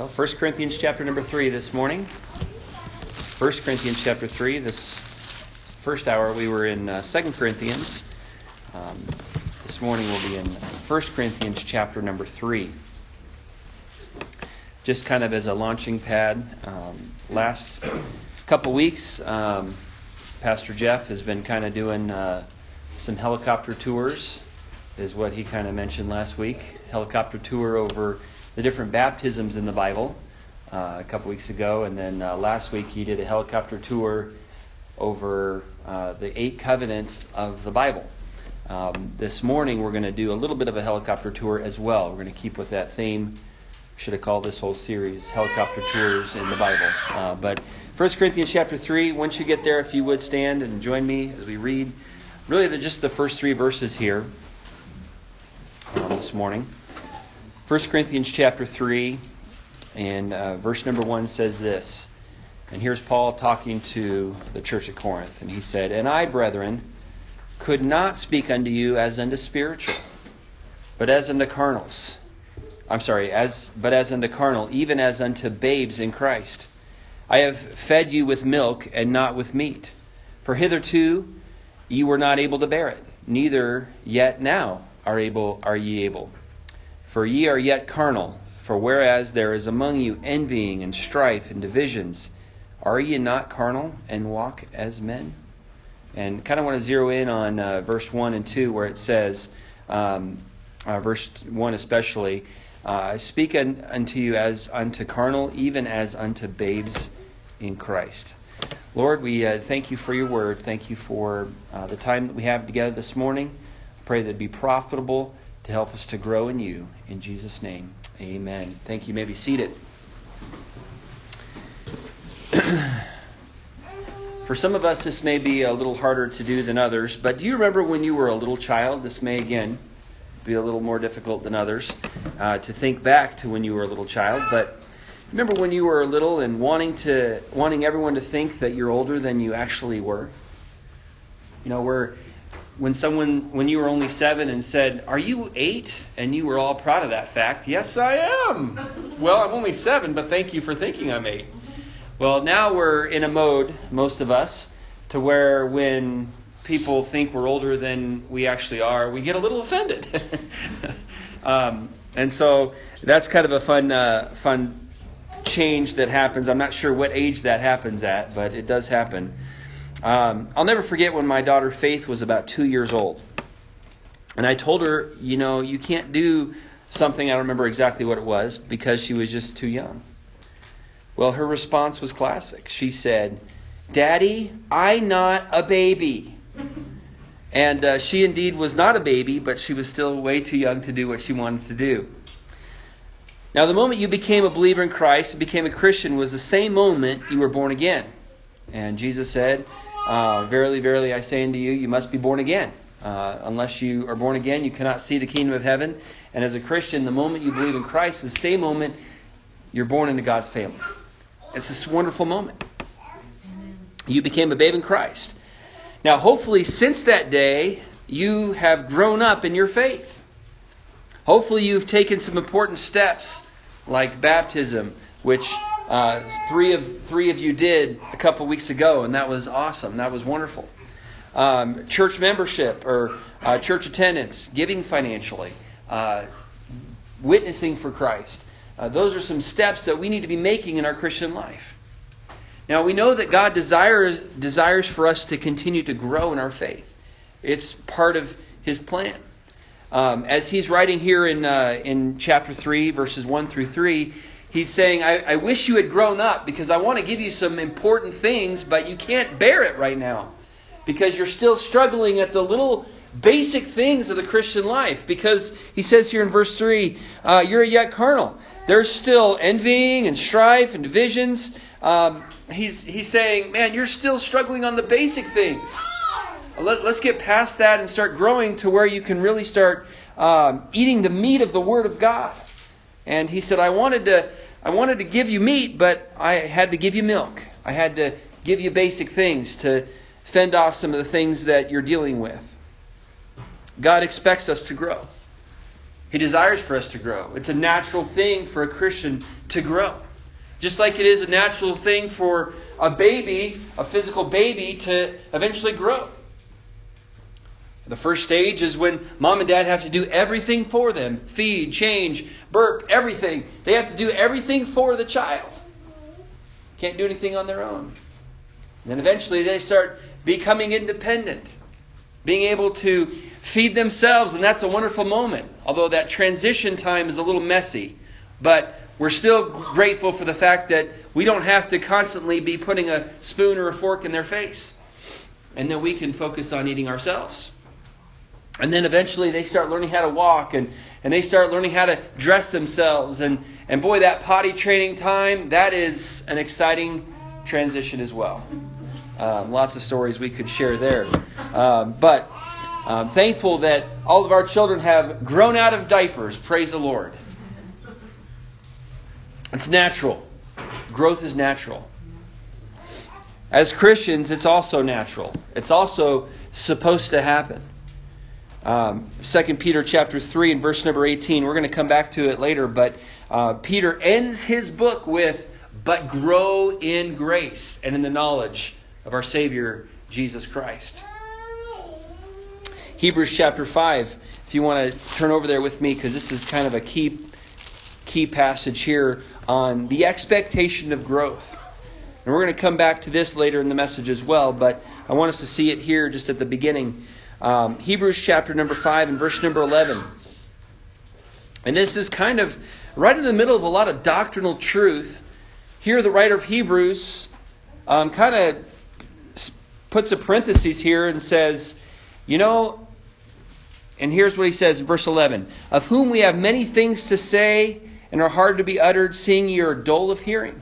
Well, 1 Corinthians chapter number 3 this morning. 1 Corinthians chapter 3. This first hour we were in uh, 2 Corinthians. Um, this morning we'll be in 1 Corinthians chapter number 3. Just kind of as a launching pad, um, last couple weeks, um, Pastor Jeff has been kind of doing uh, some helicopter tours, is what he kind of mentioned last week. Helicopter tour over the different baptisms in the Bible uh, a couple weeks ago, and then uh, last week he did a helicopter tour over uh, the eight covenants of the Bible. Um, this morning we're going to do a little bit of a helicopter tour as well. We're going to keep with that theme. Should have called this whole series "Helicopter Tours in the Bible." Uh, but 1 Corinthians chapter three. Once you get there, if you would stand and join me as we read. Really, just the first three verses here um, this morning. 1 Corinthians chapter 3 and uh, verse number 1 says this. And here's Paul talking to the church at Corinth. And he said, And I, brethren, could not speak unto you as unto spiritual, but as unto carnals. I'm sorry, as but as unto carnal, even as unto babes in Christ. I have fed you with milk and not with meat. For hitherto ye were not able to bear it, neither yet now are able are ye able. For ye are yet carnal. For whereas there is among you envying and strife and divisions, are ye not carnal and walk as men? And kind of want to zero in on uh, verse 1 and 2 where it says, um, uh, verse 1 especially, uh, I speak un- unto you as unto carnal, even as unto babes in Christ. Lord, we uh, thank you for your word. Thank you for uh, the time that we have together this morning. I pray that it be profitable to help us to grow in you. In Jesus' name, amen. Thank you. you may be seated. For some of us, this may be a little harder to do than others, but do you remember when you were a little child? This may again be a little more difficult than others uh, to think back to when you were a little child, but remember when you were little and wanting to wanting everyone to think that you're older than you actually were? You know, where when someone when you were only seven and said are you eight? And you were all proud of that fact. Yes i am. Well i'm only seven but thank you for thinking i'm eight. Well now we're in a mode most of us to where when people think we're older than we actually are we get a little offended. Um, and so that's kind of a fun uh, fun change that happens. I'm not sure what age that happens at but it does happen um, I'll never forget when my daughter Faith was about two years old. And I told her, you know, you can't do something, I don't remember exactly what it was, because she was just too young. Well, her response was classic. She said, Daddy, I not a baby. And uh, she indeed was not a baby, but she was still way too young to do what she wanted to do. Now, the moment you became a believer in Christ, and became a Christian, was the same moment you were born again. And Jesus said, uh, verily, verily, I say unto you, you must be born again. Uh, unless you are born again, you cannot see the kingdom of heaven. And as a Christian, the moment you believe in Christ the same moment you're born into God's family. It's this wonderful moment. You became a babe in Christ. Now, hopefully, since that day, you have grown up in your faith. Hopefully, you've taken some important steps like baptism, which uh, three of three of you did a couple weeks ago, and that was awesome. That was wonderful. Um, church membership or uh, church attendance, giving financially, uh, witnessing for Christ. Uh, those are some steps that we need to be making in our Christian life. Now we know that God desires desires for us to continue to grow in our faith. It's part of His plan. Um, as He's writing here in uh, in chapter three, verses one through three he's saying, I, I wish you had grown up because I want to give you some important things, but you can't bear it right now because you're still struggling at the little basic things of the Christian life. Because he says here in verse 3, uh, you're yet carnal. There's still envying and strife and divisions. Um, he's, he's saying, man, you're still struggling on the basic things. Let, us get past that and start growing to where you can really start um, eating the meat of the Word of God. And he said, I wanted to I wanted to give you meat, but I had to give you milk. I had to give you basic things to fend off some of the things that you're dealing with. God expects us to grow. He desires for us to grow. It's a natural thing for a Christian to grow. Just like it is a natural thing for a baby, a physical baby, to eventually grow. The first stage is when mom and dad have to do everything for them feed, change, burp, everything. They have to do everything for the child. Can't do anything on their own. And then eventually they start becoming independent, being able to feed themselves, and that's a wonderful moment. Although that transition time is a little messy. But we're still grateful for the fact that we don't have to constantly be putting a spoon or a fork in their face. And that we can focus on eating ourselves. And then eventually they start learning how to walk and, and they start learning how to dress themselves. And, and boy, that potty training time, that is an exciting transition as well. Um, lots of stories we could share there. Um, but I'm um, thankful that all of our children have grown out of diapers. Praise the Lord. It's natural. Growth is natural. As Christians, it's also natural. It's also supposed to happen. Um, 2 Peter chapter 3 and verse number 18. We're going to come back to it later, but uh, Peter ends his book with, But grow in grace and in the knowledge of our Savior, Jesus Christ. Hebrews chapter 5, if you want to turn over there with me, because this is kind of a key, key passage here on the expectation of growth. And we're going to come back to this later in the message as well, but I want us to see it here just at the beginning. Um, Hebrews chapter number 5 and verse number 11. And this is kind of right in the middle of a lot of doctrinal truth. Here, the writer of Hebrews um, kind of puts a parenthesis here and says, you know, and here's what he says in verse 11 Of whom we have many things to say and are hard to be uttered, seeing ye are dull of hearing.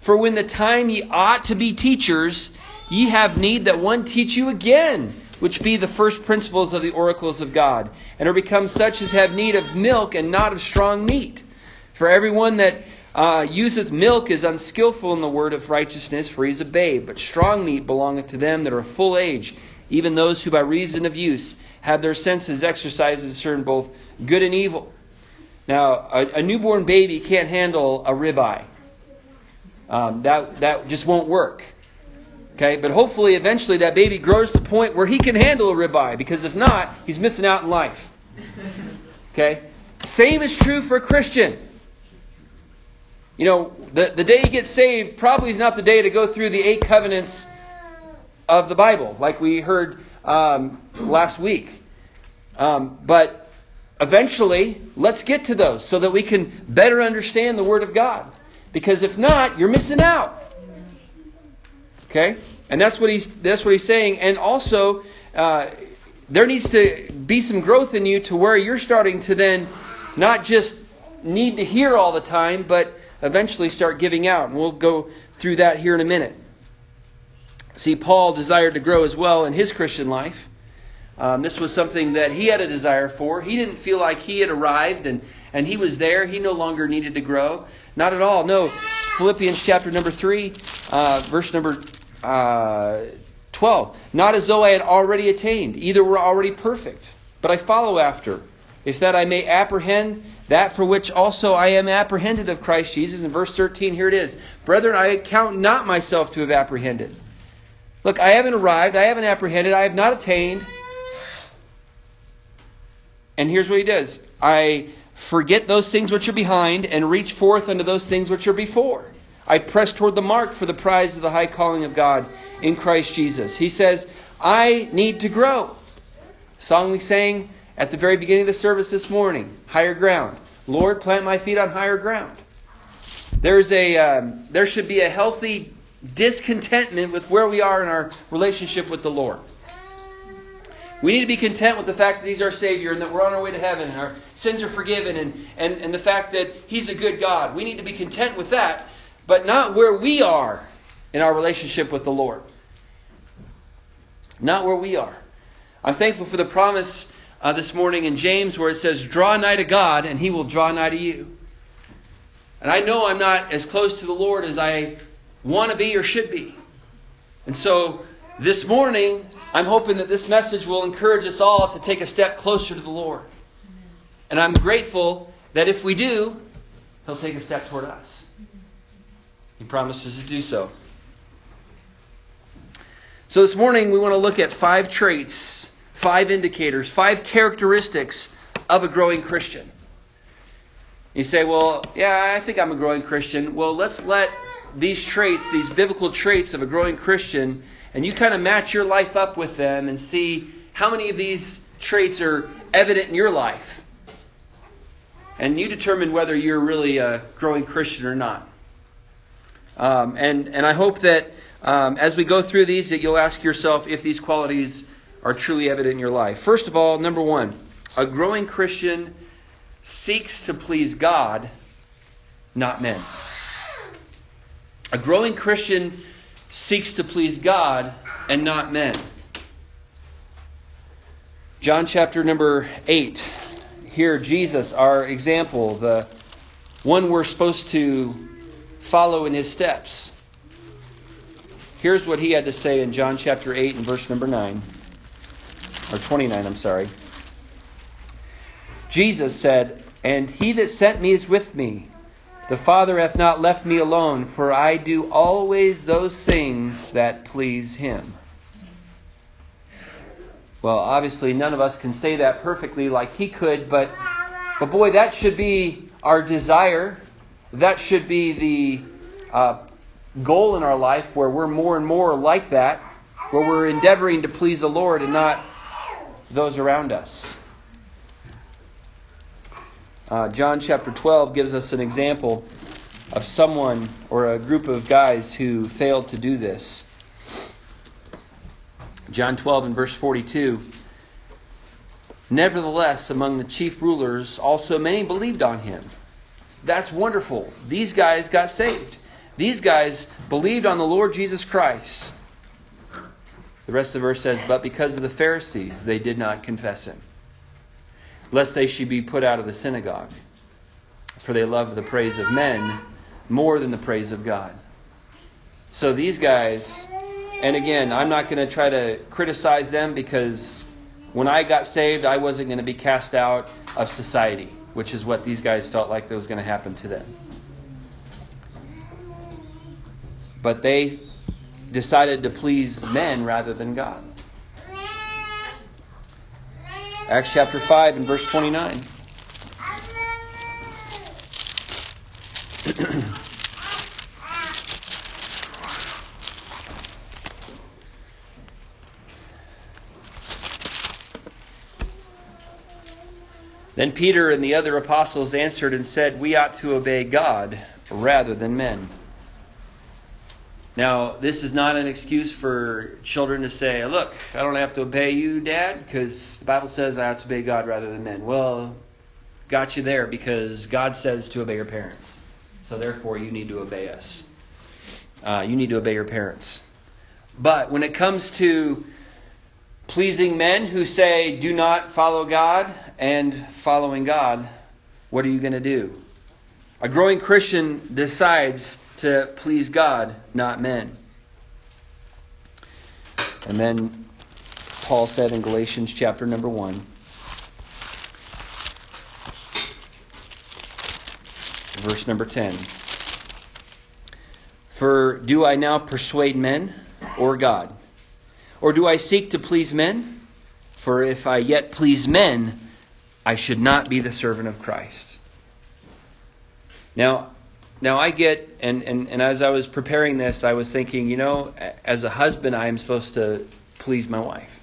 For when the time ye ought to be teachers, ye have need that one teach you again which be the first principles of the oracles of God, and are become such as have need of milk and not of strong meat. For everyone that uh, useth milk is unskillful in the word of righteousness, for he is a babe. But strong meat belongeth to them that are full age, even those who by reason of use have their senses exercised to discern both good and evil. Now, a, a newborn baby can't handle a ribeye. Um, that, that just won't work. Okay, but hopefully eventually that baby grows to the point where he can handle a ribeye, because if not, he's missing out in life. Okay? Same is true for a Christian. You know, the, the day you get saved probably is not the day to go through the eight covenants of the Bible, like we heard um, last week. Um, but eventually, let's get to those so that we can better understand the Word of God. Because if not, you're missing out. Okay? And that's what he's, that's what he's saying. And also, uh, there needs to be some growth in you to where you're starting to then not just need to hear all the time, but eventually start giving out. And we'll go through that here in a minute. See, Paul desired to grow as well in his Christian life. Um, this was something that he had a desire for. He didn't feel like he had arrived and, and he was there. He no longer needed to grow. Not at all. No. Philippians chapter number 3, uh, verse number uh, 12. Not as though I had already attained, either were already perfect, but I follow after, if that I may apprehend that for which also I am apprehended of Christ Jesus. In verse 13, here it is Brethren, I count not myself to have apprehended. Look, I haven't arrived, I haven't apprehended, I have not attained. And here's what he does I forget those things which are behind and reach forth unto those things which are before. I press toward the mark for the prize of the high calling of God in Christ Jesus. He says, I need to grow. Song we sang at the very beginning of the service this morning higher ground. Lord, plant my feet on higher ground. There's a, um, there should be a healthy discontentment with where we are in our relationship with the Lord. We need to be content with the fact that He's our Savior and that we're on our way to heaven and our sins are forgiven and, and, and the fact that He's a good God. We need to be content with that but not where we are in our relationship with the Lord. Not where we are. I'm thankful for the promise uh, this morning in James where it says, Draw nigh to God, and he will draw nigh to you. And I know I'm not as close to the Lord as I want to be or should be. And so this morning, I'm hoping that this message will encourage us all to take a step closer to the Lord. And I'm grateful that if we do, He'll take a step toward us. He promises to do so. So this morning we want to look at five traits, five indicators, five characteristics of a growing Christian. You say, well, yeah, I think I'm a growing Christian. Well, let's let these traits, these biblical traits of a growing Christian, and you kind of match your life up with them and see how many of these traits are evident in your life. And you determine whether you're really a growing Christian or not. Um, and, and I hope that um, as we go through these, that you'll ask yourself if these qualities are truly evident in your life. First of all, number one, a growing Christian seeks to please God, not men. A growing Christian seeks to please God and not men. John chapter number 8. Here, Jesus, our example, the one we're supposed to follow in his steps. Here's what he had to say in John chapter 8 and verse number 9, or 29, I'm sorry. Jesus said, And he that sent me is with me. The Father hath not left me alone, for I do always those things that please him. Well, obviously, none of us can say that perfectly like he could, but, but boy, that should be our desire. That should be the uh, goal in our life where we're more and more like that, where we're endeavoring to please the Lord and not those around us. Uh, John chapter 12 gives us an example of someone or a group of guys who failed to do this. John 12 and verse 42. Nevertheless, among the chief rulers, also many believed on him. That's wonderful. These guys got saved. These guys believed on the Lord Jesus Christ. The rest of the verse says, But because of the Pharisees, they did not confess him, lest they should be put out of the synagogue. For they love the praise of men more than the praise of God. So these guys, and again, I'm not going to try to criticize them because when I got saved, I wasn't going to be cast out of society, which is what these guys felt like that was going to happen to them. But they decided to please men rather than God. Acts chapter 5 and verse 29. then Peter and the other apostles answered and said, We ought to obey God rather than men. Now, this is not an excuse for children to say, Look, I don't have to obey you, Dad, because the Bible says I have to obey God rather than men. Well, got you there because God says to obey your parents. So therefore, you need to obey us. Uh, you need to obey your parents. But when it comes to pleasing men who say, do not follow God, and following God, what are you going to do? A growing Christian decides to please God, not men. And then Paul said in Galatians chapter number 1 verse number 10 For do I now persuade men or God? Or do I seek to please men? For if I yet please men, I should not be the servant of Christ. Now, now I get, and, and, and as I was preparing this, I was thinking, you know, as a husband, I am supposed to please my wife.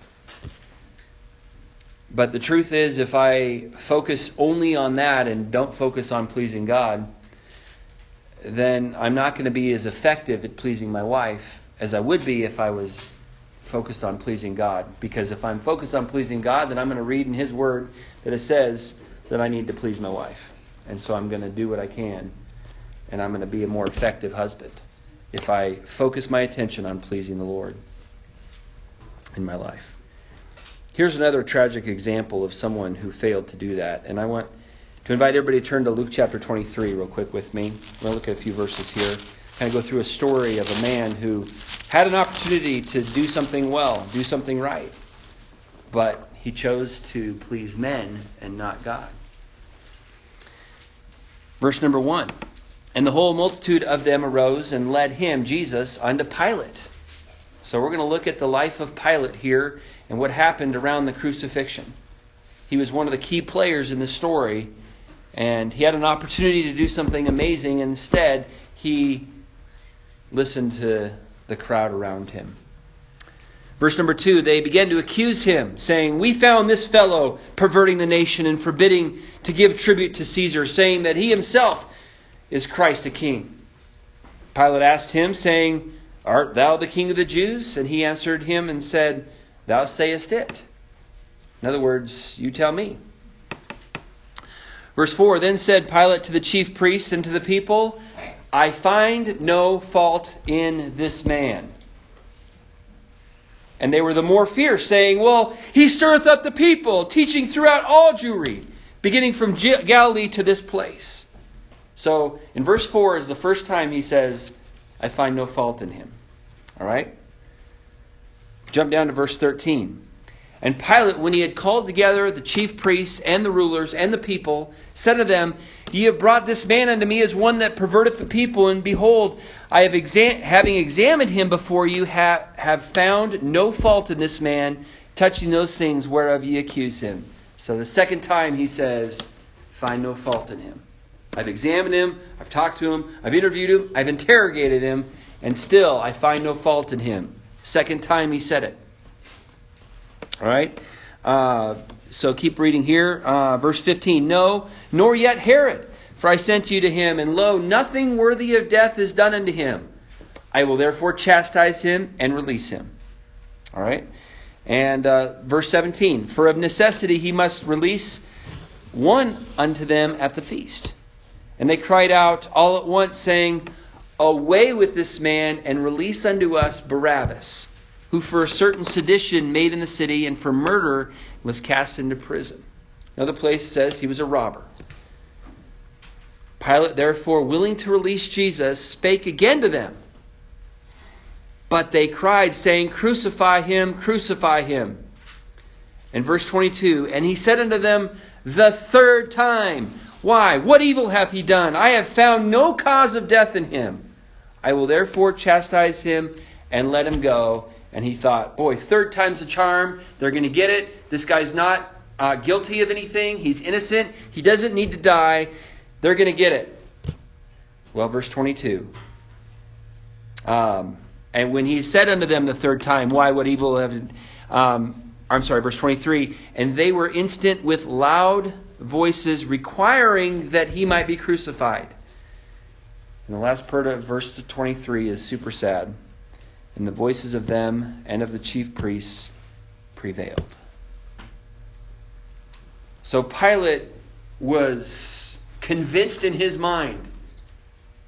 But the truth is, if I focus only on that and don't focus on pleasing God, then I'm not going to be as effective at pleasing my wife as I would be if I was focused on pleasing God. Because if I'm focused on pleasing God, then I'm going to read in His Word that it says that I need to please my wife. And so I'm going to do what I can and I'm going to be a more effective husband if I focus my attention on pleasing the Lord in my life. Here's another tragic example of someone who failed to do that. And I want to invite everybody to turn to Luke chapter 23 real quick with me. I'm going to look at a few verses here. Kind of go through a story of a man who had an opportunity to do something well, do something right, but he chose to please men and not God. Verse number 1. And the whole multitude of them arose and led him, Jesus, unto Pilate. So we're going to look at the life of Pilate here and what happened around the crucifixion. He was one of the key players in the story, and he had an opportunity to do something amazing. Instead, he listened to the crowd around him. Verse number two, they began to accuse him, saying, We found this fellow perverting the nation and forbidding to give tribute to Caesar, saying that he himself is Christ the king. Pilate asked him, saying, Art thou the king of the Jews? And he answered him and said, Thou sayest it. In other words, you tell me. Verse 4 Then said Pilate to the chief priests and to the people, I find no fault in this man. And they were the more fierce, saying, Well, he stirreth up the people, teaching throughout all Jewry, beginning from Galilee to this place. So in verse 4 is the first time he says, I find no fault in him. All right? Jump down to verse 13. And Pilate, when he had called together the chief priests and the rulers and the people, said to them, Ye have brought this man unto me as one that perverteth the people, and behold, I have exa- having examined him before you, have, have found no fault in this man touching those things whereof ye accuse him. So the second time he says, Find no fault in him. I've examined him, I've talked to him, I've interviewed him, I've interrogated him, and still I find no fault in him. Second time he said it. All right? Uh, so keep reading here. Uh, verse 15 No, nor yet Herod, for I sent you to him, and lo, nothing worthy of death is done unto him. I will therefore chastise him and release him. All right? And uh, verse 17 For of necessity he must release one unto them at the feast. And they cried out all at once, saying, Away with this man, and release unto us Barabbas who for a certain sedition made in the city and for murder was cast into prison. Another place says he was a robber. Pilate, therefore, willing to release Jesus, spake again to them. But they cried, saying, Crucify him, crucify him. And verse 22 And he said unto them the third time, Why, what evil hath he done? I have found no cause of death in him. I will therefore chastise him and let him go. And he thought, boy, third time's a charm. They're going to get it. This guy's not uh, guilty of anything. He's innocent. He doesn't need to die. They're going to get it. Well, verse 22. Um, and when he said unto them the third time, Why, what evil have. Um, I'm sorry, verse 23. And they were instant with loud voices requiring that he might be crucified. And the last part of verse 23 is super sad and the voices of them and of the chief priests prevailed. So Pilate was convinced in his mind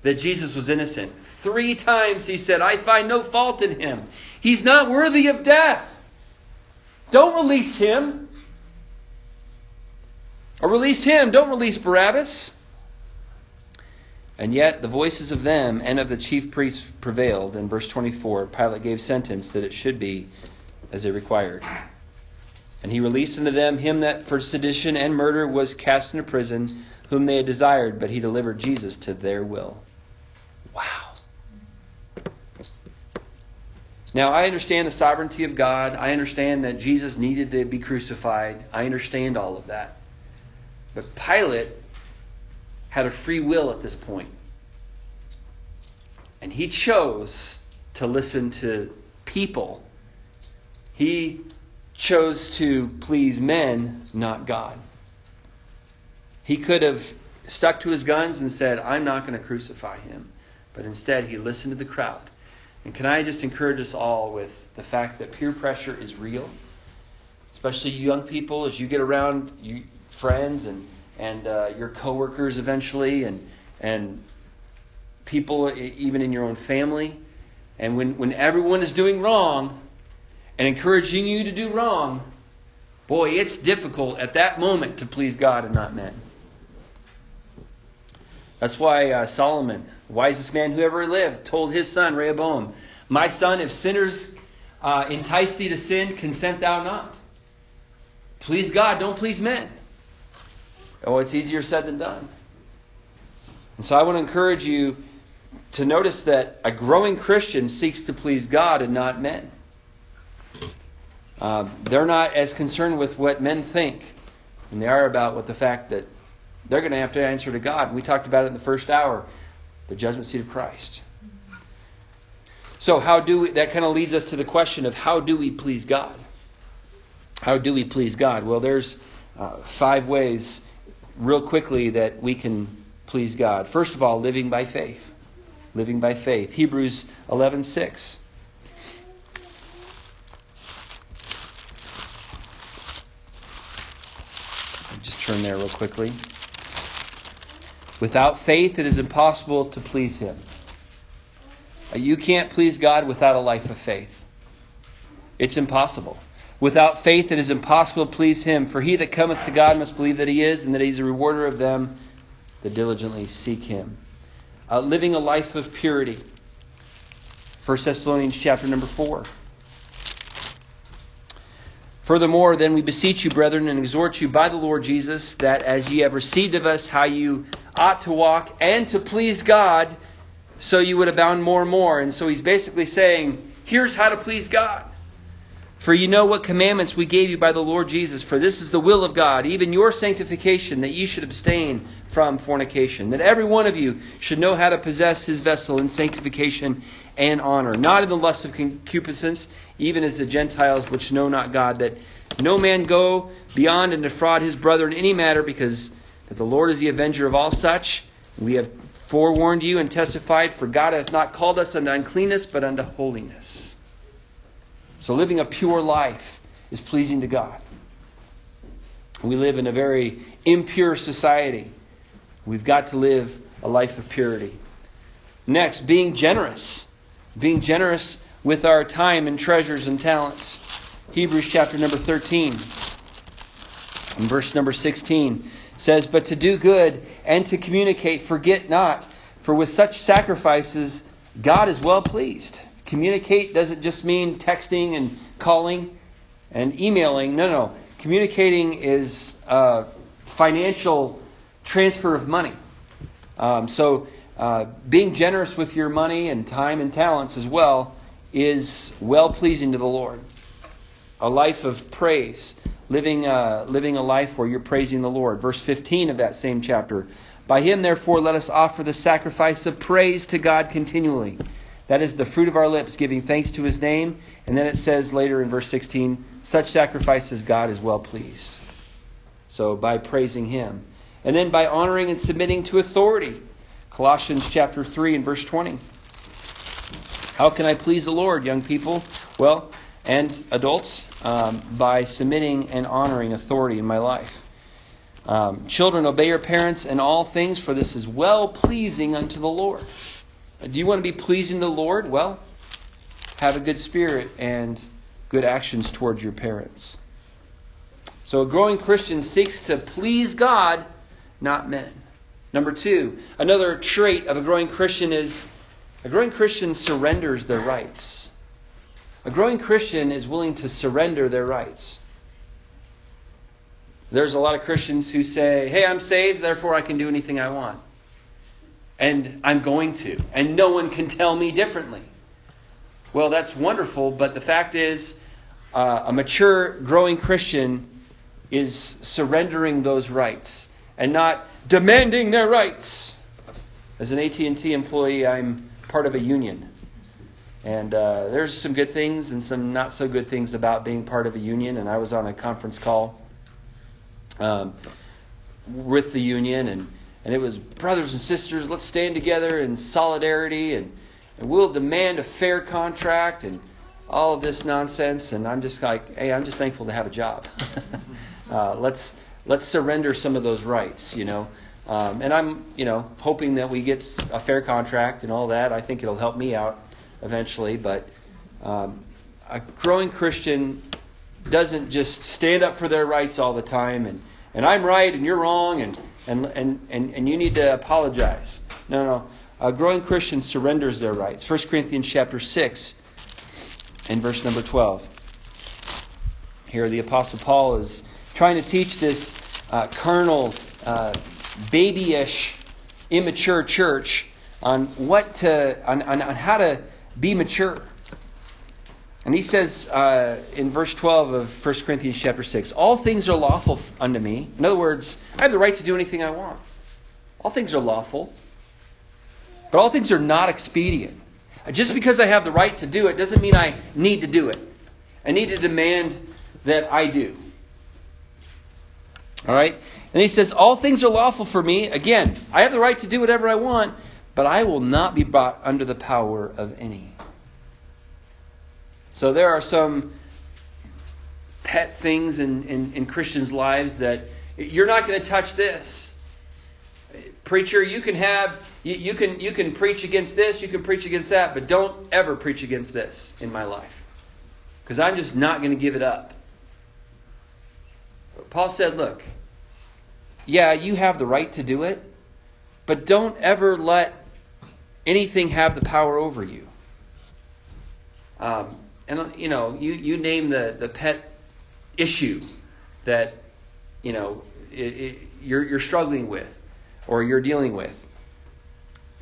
that Jesus was innocent. Three times he said, I find no fault in him. He's not worthy of death. Don't release him. Or release him. Don't release Barabbas. And yet the voices of them and of the chief priests prevailed. In verse 24, Pilate gave sentence that it should be as they required. And he released unto them him that for sedition and murder was cast into prison, whom they had desired, but he delivered Jesus to their will. Wow. Now, I understand the sovereignty of God. I understand that Jesus needed to be crucified. I understand all of that. But Pilate had a free will at this point. And he chose to listen to people. He chose to please men, not God. He could have stuck to his guns and said, I'm not going to crucify him. But instead, he listened to the crowd. And can I just encourage us all with the fact that peer pressure is real? Especially young people, as you get around you, friends and and uh, your coworkers eventually, and and people even in your own family. And when, when everyone is doing wrong and encouraging you to do wrong, boy, it's difficult at that moment to please God and not men. That's why uh, Solomon, the wisest man who ever lived, told his son Rehoboam, My son, if sinners uh, entice thee to sin, consent thou not. Please God, don't please men. Oh, it's easier said than done. And so I want to encourage you to notice that a growing Christian seeks to please God and not men. Uh, they're not as concerned with what men think, and they are about what the fact that they're going to have to answer to God. We talked about it in the first hour the judgment seat of Christ. So, how do we, that kind of leads us to the question of how do we please God? How do we please God? Well, there's uh, five ways, real quickly, that we can please God. First of all, living by faith. Living by faith. Hebrews 11 6. Just turn there real quickly. Without faith, it is impossible to please Him. You can't please God without a life of faith. It's impossible. Without faith, it is impossible to please Him. For he that cometh to God must believe that He is, and that He is a rewarder of them that diligently seek Him. Uh, living a life of purity. 1 Thessalonians chapter number 4. Furthermore, then we beseech you, brethren, and exhort you by the Lord Jesus, that as ye have received of us how you ought to walk and to please God, so you would abound more and more. And so he's basically saying, here's how to please God. For you know what commandments we gave you by the Lord Jesus. For this is the will of God, even your sanctification, that ye should abstain from fornication. That every one of you should know how to possess his vessel in sanctification and honor, not in the lust of concupiscence, even as the Gentiles which know not God, that no man go beyond and defraud his brother in any matter, because that the Lord is the avenger of all such. We have forewarned you and testified, for God hath not called us unto uncleanness, but unto holiness. So living a pure life is pleasing to God. We live in a very impure society. We've got to live a life of purity. Next, being generous. Being generous with our time and treasures and talents. Hebrews chapter number 13 and verse number 16 says, But to do good and to communicate, forget not, for with such sacrifices God is well pleased. Communicate doesn't just mean texting and calling and emailing. No, no. Communicating is financial transfer of money. Um, so, uh, being generous with your money and time and talents as well is well pleasing to the Lord. A life of praise living, uh, living a life where you're praising the Lord. Verse 15 of that same chapter. By him, therefore, let us offer the sacrifice of praise to God continually. That is the fruit of our lips, giving thanks to his name. And then it says later in verse 16, such sacrifices God is well pleased. So by praising him. And then by honoring and submitting to authority. Colossians chapter 3 and verse 20. How can I please the Lord, young people? Well, and adults, um, by submitting and honoring authority in my life. Um, children, obey your parents in all things, for this is well pleasing unto the Lord. Do you want to be pleasing the Lord? Well, have a good spirit and good actions towards your parents. So a growing Christian seeks to please God, not men. Number two, another trait of a growing Christian is a growing Christian surrenders their rights. A growing Christian is willing to surrender their rights. There's a lot of Christians who say, hey, I'm saved, therefore I can do anything I want. And I'm going to. And no one can tell me differently. Well, that's wonderful, but the fact is, uh, a mature, growing Christian is surrendering those rights and not demanding their rights. As an AT&T employee, I'm part of a union. And uh, there's some good things and some not so good things about being part of a union. And I was on a conference call um, with the union, and, and it was brothers and sisters, let's stand together in solidarity, and, and we'll demand a fair contract, and all of this nonsense. And I'm just like, hey, I'm just thankful to have a job. uh, let's let's surrender some of those rights, you know. Um, and I'm, you know, hoping that we get a fair contract and all that. I think it'll help me out eventually, but um, a growing Christian doesn't just stand up for their rights all the time and, and I'm right and you're wrong and, and, and, and, and you need to apologize. No, no. A growing Christian surrenders their rights. 1 Corinthians chapter 6 and verse number 12. Here the Apostle Paul is trying to teach this uh, carnal, uh, babyish immature church on what to, on, on, on how to be mature. And he says uh, in verse 12 of 1 Corinthians chapter 6, All things are lawful unto me. In other words, I have the right to do anything I want. All things are lawful. But all things are not expedient. Just because I have the right to do it doesn't mean I need to do it. I need to demand that I do. All right? And he says, All things are lawful for me. Again, I have the right to do whatever I want, but I will not be brought under the power of any. So there are some pet things in, in, in Christians' lives that you're not going to touch this. Preacher, you can have you, you, can you can preach against this, you can preach against that, but don't ever preach against this in my life. Because I'm just not going to give it up. But Paul said, look, yeah, you have the right to do it, but don't ever let anything have the power over you. Um, and you know, you, you name the, the pet issue that you know it, it, you're, you're struggling with or you're dealing with.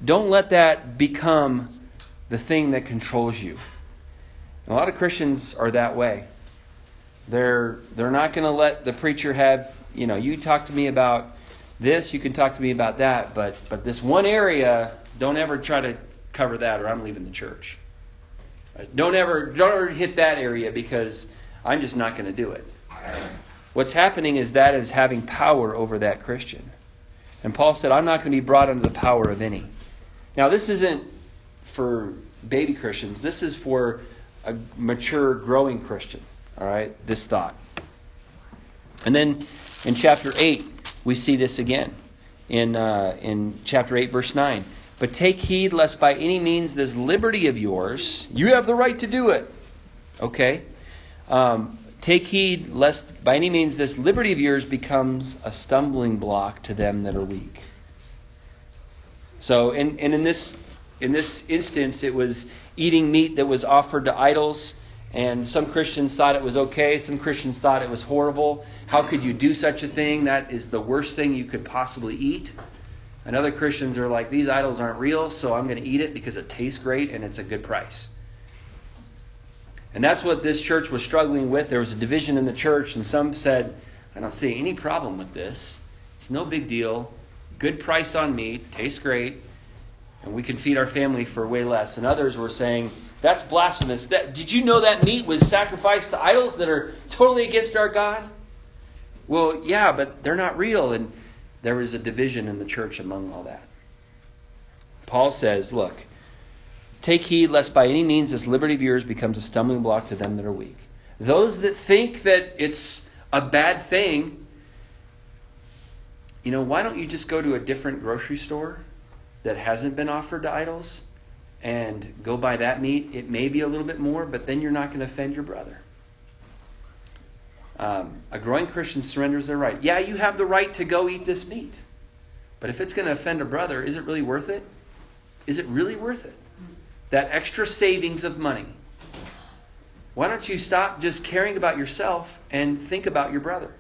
Don't let that become the thing that controls you. A lot of Christians are that way. They're they're not going to let the preacher have you know you talk to me about this, you can talk to me about that, but but this one area, don't ever try to cover that, or I'm leaving the church. Don't ever don't ever hit that area because I'm just not going to do it. What's happening is that is having power over that Christian. And Paul said, I'm not going to be brought under the power of any. Now, this isn't for baby Christians. This is for a mature, growing Christian. All right? This thought. And then in chapter 8, we see this again. In, uh, in chapter 8, verse 9. But take heed lest by any means this liberty of yours, you have the right to do it. Okay? Um, take heed lest by any means this liberty of yours becomes a stumbling block to them that are weak. So, and, and in this in this instance, it was eating meat that was offered to idols, and some Christians thought it was okay. Some Christians thought it was horrible. How could you do such a thing? That is the worst thing you could possibly eat. And other Christians are like, these idols aren't real, so I'm going to eat it because it tastes great and it's a good price. And that's what this church was struggling with. There was a division in the church, and some said, I don't see any problem with this. It's no big deal. Good price on meat, tastes great, and we can feed our family for way less. And others were saying, that's blasphemous. That, did you know that meat was sacrificed to idols that are totally against our God? Well, yeah, but they're not real. And there was a division in the church among all that. Paul says, Look, take heed lest by any means this liberty of yours becomes a stumbling block to them that are weak. Those that think that it's a bad thing, you know, why don't you just go to a different grocery store that hasn't been offered to idols and go buy that meat? It may be a little bit more, but then you're not going to offend your brother. Um, a growing Christian surrenders their right. Yeah, you have the right to go eat this meat. But if it's going to offend a brother, is it really worth it? Is it really worth it? That extra savings of money. Why don't you stop just caring about yourself and think about your brother?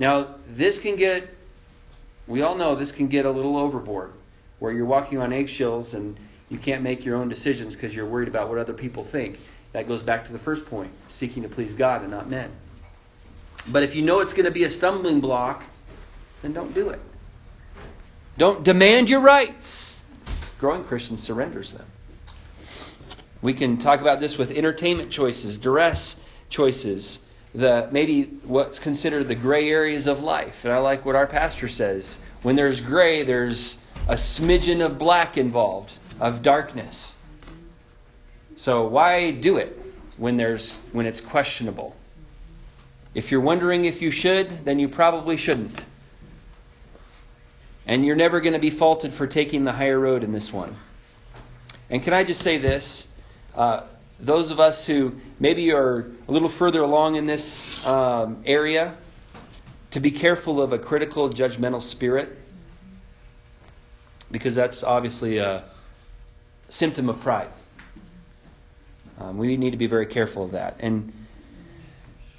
Now, this can get, we all know this can get a little overboard, where you're walking on eggshells and you can't make your own decisions because you're worried about what other people think. That goes back to the first point seeking to please God and not men. But if you know it's going to be a stumbling block, then don't do it. Don't demand your rights. Growing Christian surrenders them. We can talk about this with entertainment choices, duress choices, the maybe what's considered the gray areas of life. And I like what our pastor says. When there's gray, there's a smidgen of black involved, of darkness. So why do it when there's when it's questionable? If you're wondering if you should, then you probably shouldn't. And you're never going to be faulted for taking the higher road in this one. And can I just say this? Uh, those of us who maybe are a little further along in this um, area, to be careful of a critical, judgmental spirit, because that's obviously a symptom of pride. Um, we need to be very careful of that. And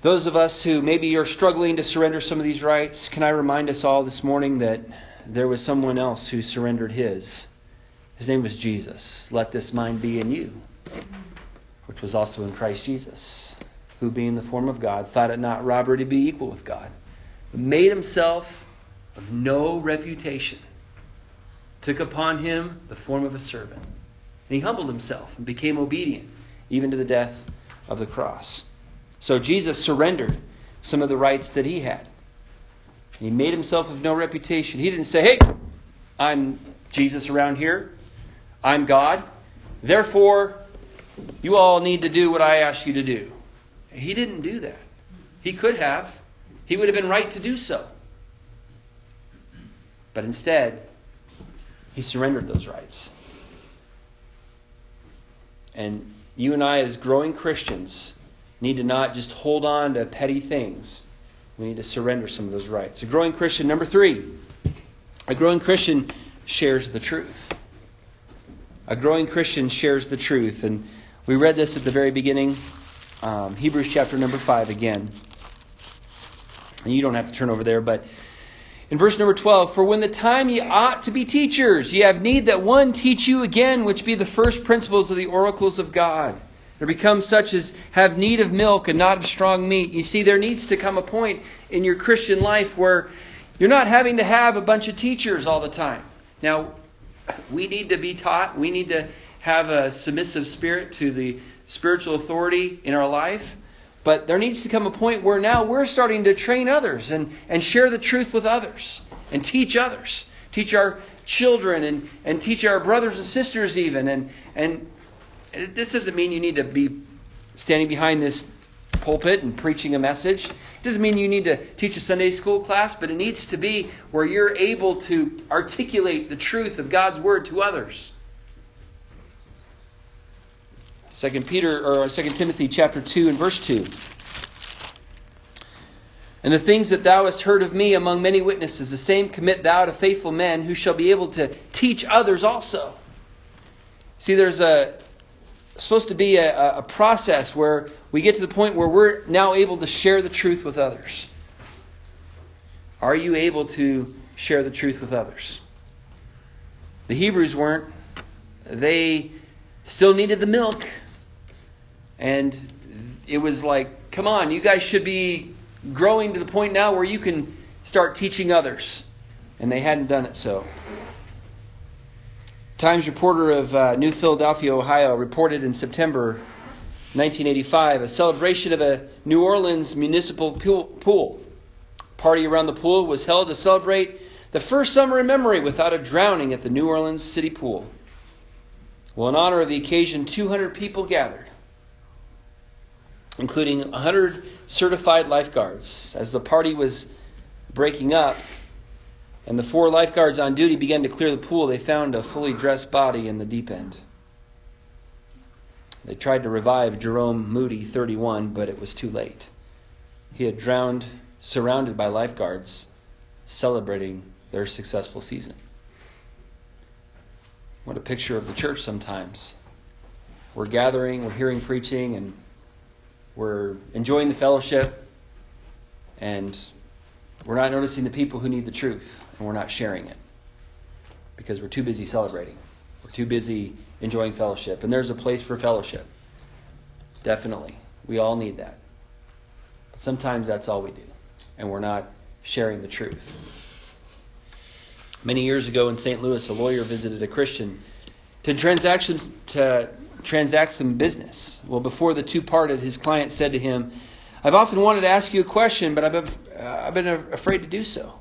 those of us who maybe are struggling to surrender some of these rights, can I remind us all this morning that there was someone else who surrendered his. His name was Jesus. Let this mind be in you, which was also in Christ Jesus, who being the form of God, thought it not robbery to be equal with God, but made himself of no reputation, took upon him the form of a servant. And he humbled himself and became obedient, even to the death of the cross. So Jesus surrendered some of the rights that he had. He made himself of no reputation. He didn't say, hey, I'm Jesus around here. I'm God. Therefore, you all need to do what I ask you to do. He didn't do that. He could have. He would have been right to do so. But instead, he surrendered those rights. And you and I, as growing Christians, need to not just hold on to petty things. We need to surrender some of those rights. A growing Christian, number three, a growing Christian shares the truth. A growing Christian shares the truth. And we read this at the very beginning, um, Hebrews chapter number 5 again. And you don't have to turn over there, but in verse number 12, For when the time ye ought to be teachers, ye have need that one teach you again, which be the first principles of the oracles of God. There become such as have need of milk and not of strong meat. You see, there needs to come a point in your Christian life where you're not having to have a bunch of teachers all the time. Now, we need to be taught. We need to have a submissive spirit to the spiritual authority in our life. But there needs to come a point where now we're starting to train others and, and share the truth with others and teach others. Teach our children and, and teach our brothers and sisters even. And, and this doesn't mean you need to be standing behind this pulpit and preaching a message. It doesn't mean you need to teach a Sunday school class, but it needs to be where you're able to articulate the truth of God's word to others. Second Peter or Second Timothy chapter 2 and verse 2. And the things that thou hast heard of me among many witnesses, the same commit thou to faithful men who shall be able to teach others also. See, there's a supposed to be a, a process where we get to the point where we're now able to share the truth with others. Are you able to share the truth with others? The Hebrews weren't. They still needed the milk. And it was like, come on, you guys should be growing to the point now where you can start teaching others. And they hadn't done it so. Times reporter of uh, New Philadelphia, Ohio, reported in September 1985 a celebration of a New Orleans municipal pool. Party around the pool was held to celebrate the first summer in memory without a drowning at the New Orleans City Pool. Well, in honor of the occasion, 200 people gathered, including 100 certified lifeguards. As the party was breaking up, and the four lifeguards on duty began to clear the pool, they found a fully dressed body in the deep end. They tried to revive Jerome Moody, 31, but it was too late. He had drowned, surrounded by lifeguards, celebrating their successful season. What a picture of the church sometimes. We're gathering, we're hearing preaching, and we're enjoying the fellowship, and we're not noticing the people who need the truth and we're not sharing it because we're too busy celebrating. We're too busy enjoying fellowship. And there's a place for fellowship. Definitely. We all need that. But sometimes that's all we do, and we're not sharing the truth. Many years ago in St. Louis, a lawyer visited a Christian to transact, to transact some business. Well, before the two parted, his client said to him, I've often wanted to ask you a question, but I've uh, I've been afraid to do so.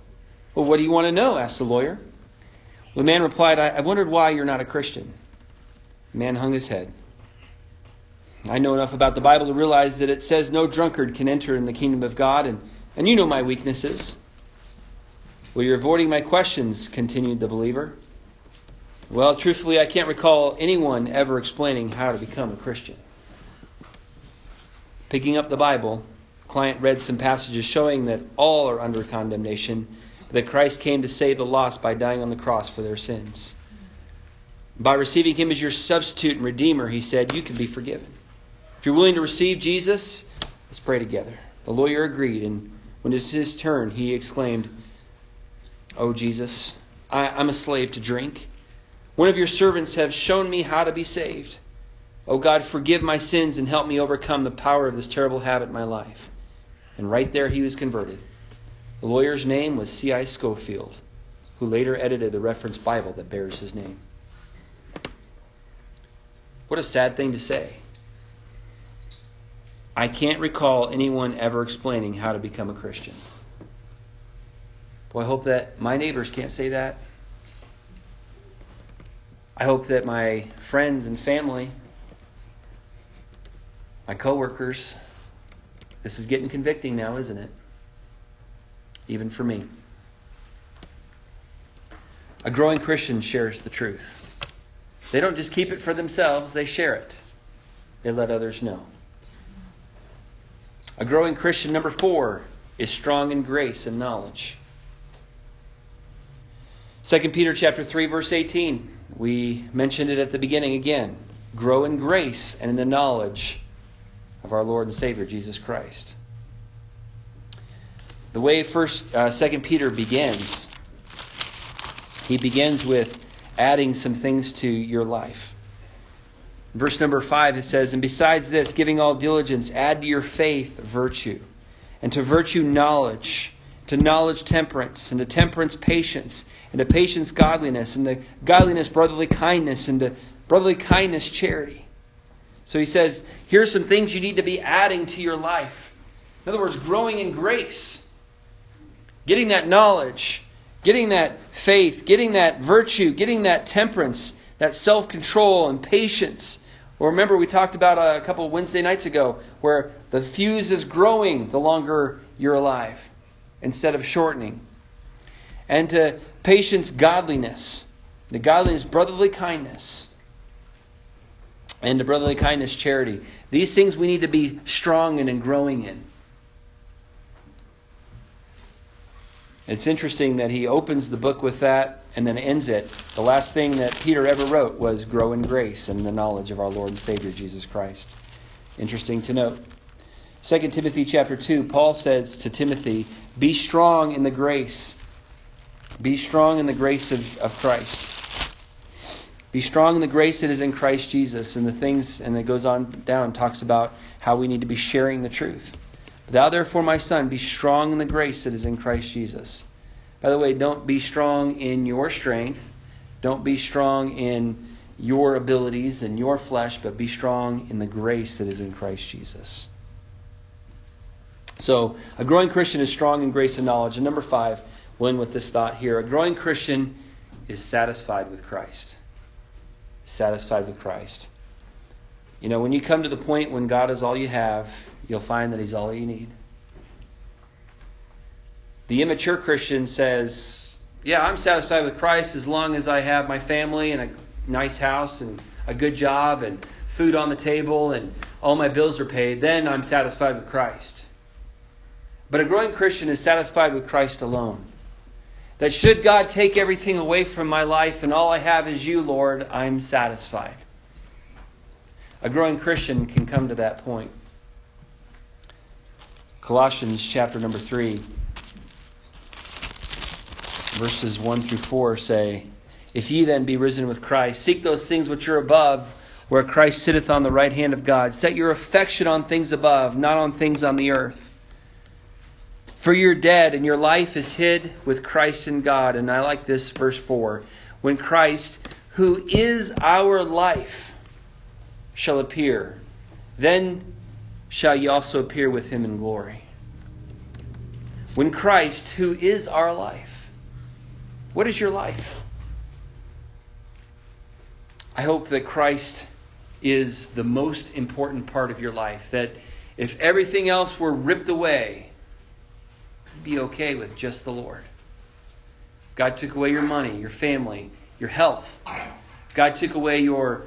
Well, what do you want to know? asked the lawyer. The man replied, I, have wondered why you're not a Christian. The man hung his head. I know enough about the Bible to realize that it says no drunkard can enter in the kingdom of God, and, and you know my weaknesses. Well, you're avoiding my questions, continued the believer. Well, truthfully, I can't recall anyone ever explaining how to become a Christian. Picking up the Bible, client read some passages showing that all are under condemnation that Christ came to save the lost by dying on the cross for their sins. By receiving him as your substitute and redeemer, he said, you can be forgiven. If you're willing to receive Jesus, let's pray together. The lawyer agreed, and when it was his turn, he exclaimed, Oh, Jesus, I, am a slave to drink. One of your servants have shown me how to be saved. O God, forgive my sins and help me overcome the power of this terrible habit in my life. And right there he was converted. The lawyer's name was C.I. Scofield, who later edited the reference Bible that bears his name. What a sad thing to say. I can't recall anyone ever explaining how to become a Christian. Well, I hope that my neighbors can't say that. I hope that my friends and family, my coworkers, this is getting convicting now, isn't it? Even for me. A growing Christian shares the truth. They don't just keep it for themselves, they share it. They let others know. A growing Christian, number four, is strong in grace and knowledge. 2 Peter chapter 3 verse 18. We mentioned it at the beginning again. Grow in grace and in the knowledge of our Lord and Savior Jesus Christ. The way first uh, 2 Peter begins, he begins with adding some things to your life. Verse number 5 it says, "And besides this, giving all diligence, add to your faith virtue, and to virtue knowledge, to knowledge temperance, and to temperance patience, and to patience godliness, and to godliness brotherly kindness, and to brotherly kindness charity. So he says, here's some things you need to be adding to your life. In other words, growing in grace, getting that knowledge, getting that faith, getting that virtue, getting that temperance, that self control and patience. Or remember, we talked about uh, a couple Wednesday nights ago where the fuse is growing the longer you're alive instead of shortening. And to patience, godliness. The godliness, brotherly kindness. And to brotherly kindness, charity. These things we need to be strong in and growing in. It's interesting that he opens the book with that and then ends it. The last thing that Peter ever wrote was grow in grace and the knowledge of our Lord and Savior Jesus Christ. Interesting to note. 2 Timothy chapter 2, Paul says to Timothy, Be strong in the grace be strong in the grace of, of Christ. Be strong in the grace that is in Christ Jesus and the things, and it goes on down, talks about how we need to be sharing the truth. Thou therefore, my son, be strong in the grace that is in Christ Jesus. By the way, don't be strong in your strength. Don't be strong in your abilities and your flesh, but be strong in the grace that is in Christ Jesus. So, a growing Christian is strong in grace and knowledge. And number five, Win with this thought here. A growing Christian is satisfied with Christ. Satisfied with Christ. You know, when you come to the point when God is all you have, you'll find that He's all you need. The immature Christian says, Yeah, I'm satisfied with Christ as long as I have my family and a nice house and a good job and food on the table and all my bills are paid. Then I'm satisfied with Christ. But a growing Christian is satisfied with Christ alone. That should God take everything away from my life and all I have is you, Lord, I'm satisfied. A growing Christian can come to that point. Colossians chapter number 3, verses 1 through 4 say, If ye then be risen with Christ, seek those things which are above, where Christ sitteth on the right hand of God. Set your affection on things above, not on things on the earth. For you're dead, and your life is hid with Christ in God. And I like this, verse 4. When Christ, who is our life, shall appear, then shall ye also appear with him in glory. When Christ, who is our life, what is your life? I hope that Christ is the most important part of your life. That if everything else were ripped away, be okay with just the Lord. God took away your money, your family, your health. God took away your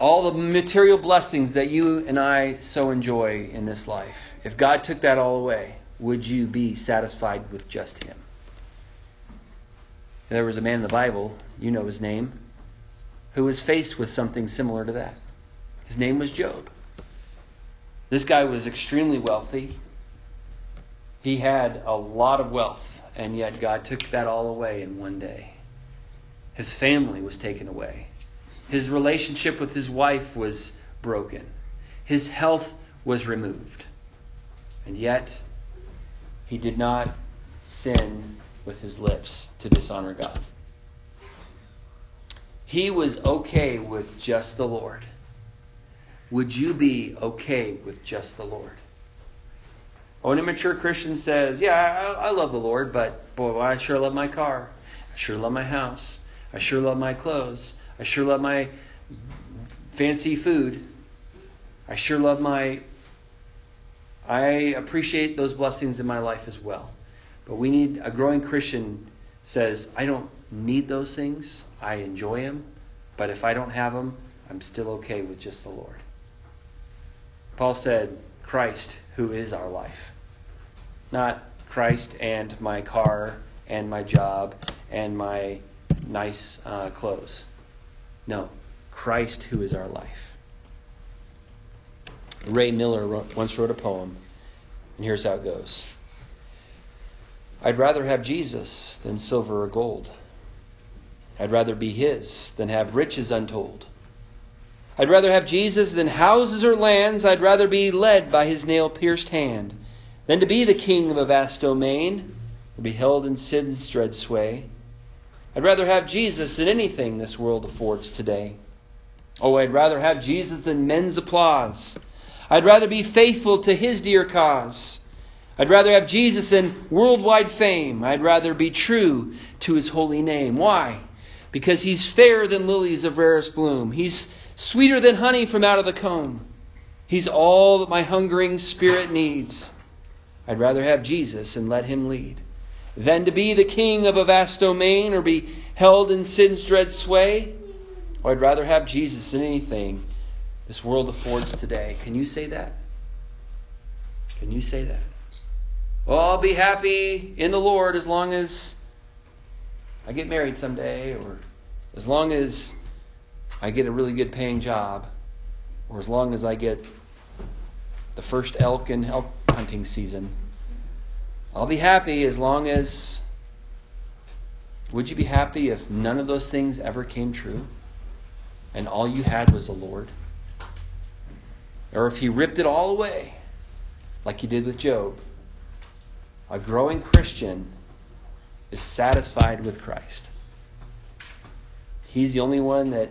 all the material blessings that you and I so enjoy in this life. If God took that all away, would you be satisfied with just him? There was a man in the Bible, you know his name, who was faced with something similar to that. His name was Job. This guy was extremely wealthy. He had a lot of wealth and yet God took that all away in one day. His family was taken away. His relationship with his wife was broken. His health was removed. And yet, he did not sin with his lips to dishonor God. He was okay with just the Lord. Would you be okay with just the Lord? Oh, an immature Christian says, Yeah, I, I love the Lord, but boy, I sure love my car. I sure love my house. I sure love my clothes. I sure love my fancy food. I sure love my. I appreciate those blessings in my life as well. But we need a growing Christian says, I don't need those things. I enjoy them. But if I don't have them, I'm still okay with just the Lord. Paul said, Christ, who is our life. Not Christ and my car and my job and my nice uh, clothes. No, Christ, who is our life. Rhea Miller wrote, once wrote a poem, and here's how it goes I'd rather have Jesus than silver or gold. I'd rather be his than have riches untold. I'd rather have Jesus than houses or lands. I'd rather be led by his nail pierced hand than to be the king of a vast domain or be held in sin's dread sway. I'd rather have Jesus than anything this world affords today. Oh, I'd rather have Jesus than men's applause. I'd rather be faithful to his dear cause. I'd rather have Jesus than worldwide fame. I'd rather be true to his holy name. Why? Because he's fairer than lilies of rarest bloom. He's sweeter than honey from out of the comb. He's all that my hungering spirit needs. I'd rather have Jesus and let him lead than to be the king of a vast domain or be held in sin's dread sway. Or I'd rather have Jesus than anything this world affords today. Can you say that? Can you say that? Well, I'll be happy in the Lord as long as I get married someday, or as long as I get a really good paying job, or as long as I get the first elk in elk hunting season. I'll be happy as long as. Would you be happy if none of those things ever came true? And all you had was the Lord? Or if He ripped it all away, like He did with Job? A growing Christian is satisfied with Christ. He's the only one that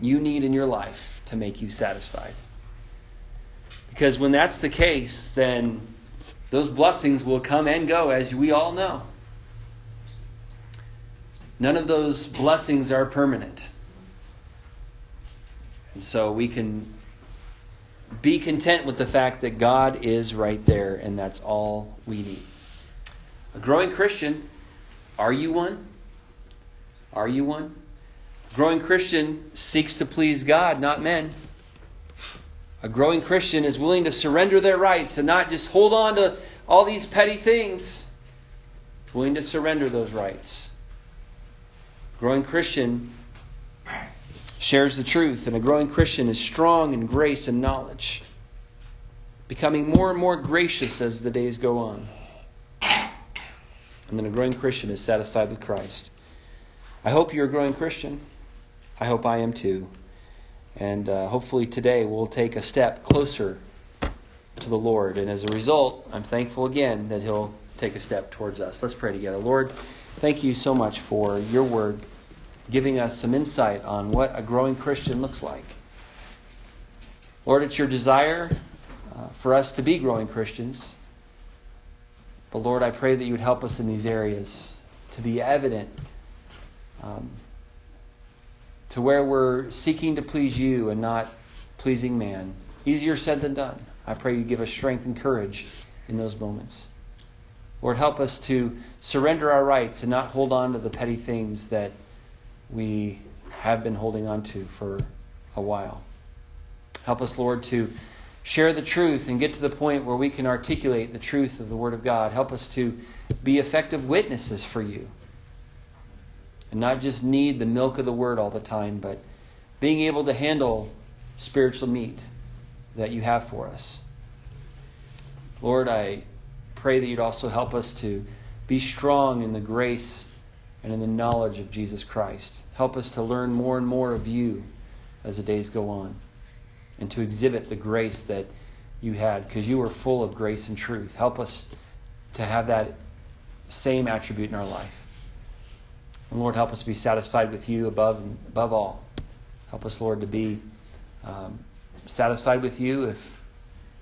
you need in your life to make you satisfied. Because when that's the case, then those blessings will come and go, as we all know. None of those blessings are permanent. And so we can be content with the fact that God is right there, and that's all we need. A growing Christian, are you one? Are you one? A growing Christian seeks to please God, not men. A growing Christian is willing to surrender their rights and not just hold on to all these petty things. Willing to surrender those rights. A growing Christian shares the truth, and a growing Christian is strong in grace and knowledge, becoming more and more gracious as the days go on. And then a growing Christian is satisfied with Christ. I hope you're a growing Christian. I hope I am too. And uh, hopefully today we'll take a step closer to the Lord. And as a result, I'm thankful again that He'll take a step towards us. Let's pray together. Lord, thank you so much for your word, giving us some insight on what a growing Christian looks like. Lord, it's your desire uh, for us to be growing Christians. But Lord, I pray that you would help us in these areas to be evident. Um, to where we're seeking to please you and not pleasing man. Easier said than done. I pray you give us strength and courage in those moments. Lord, help us to surrender our rights and not hold on to the petty things that we have been holding on to for a while. Help us, Lord, to share the truth and get to the point where we can articulate the truth of the Word of God. Help us to be effective witnesses for you and not just need the milk of the word all the time, but being able to handle spiritual meat that you have for us. Lord, I pray that you'd also help us to be strong in the grace and in the knowledge of Jesus Christ. Help us to learn more and more of you as the days go on and to exhibit the grace that you had because you were full of grace and truth. Help us to have that same attribute in our life. And Lord, help us to be satisfied with you above above all. Help us, Lord, to be um, satisfied with you if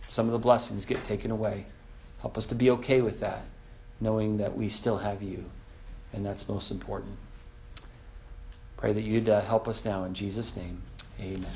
some of the blessings get taken away. Help us to be okay with that, knowing that we still have you, and that's most important. Pray that you'd uh, help us now in Jesus' name. Amen.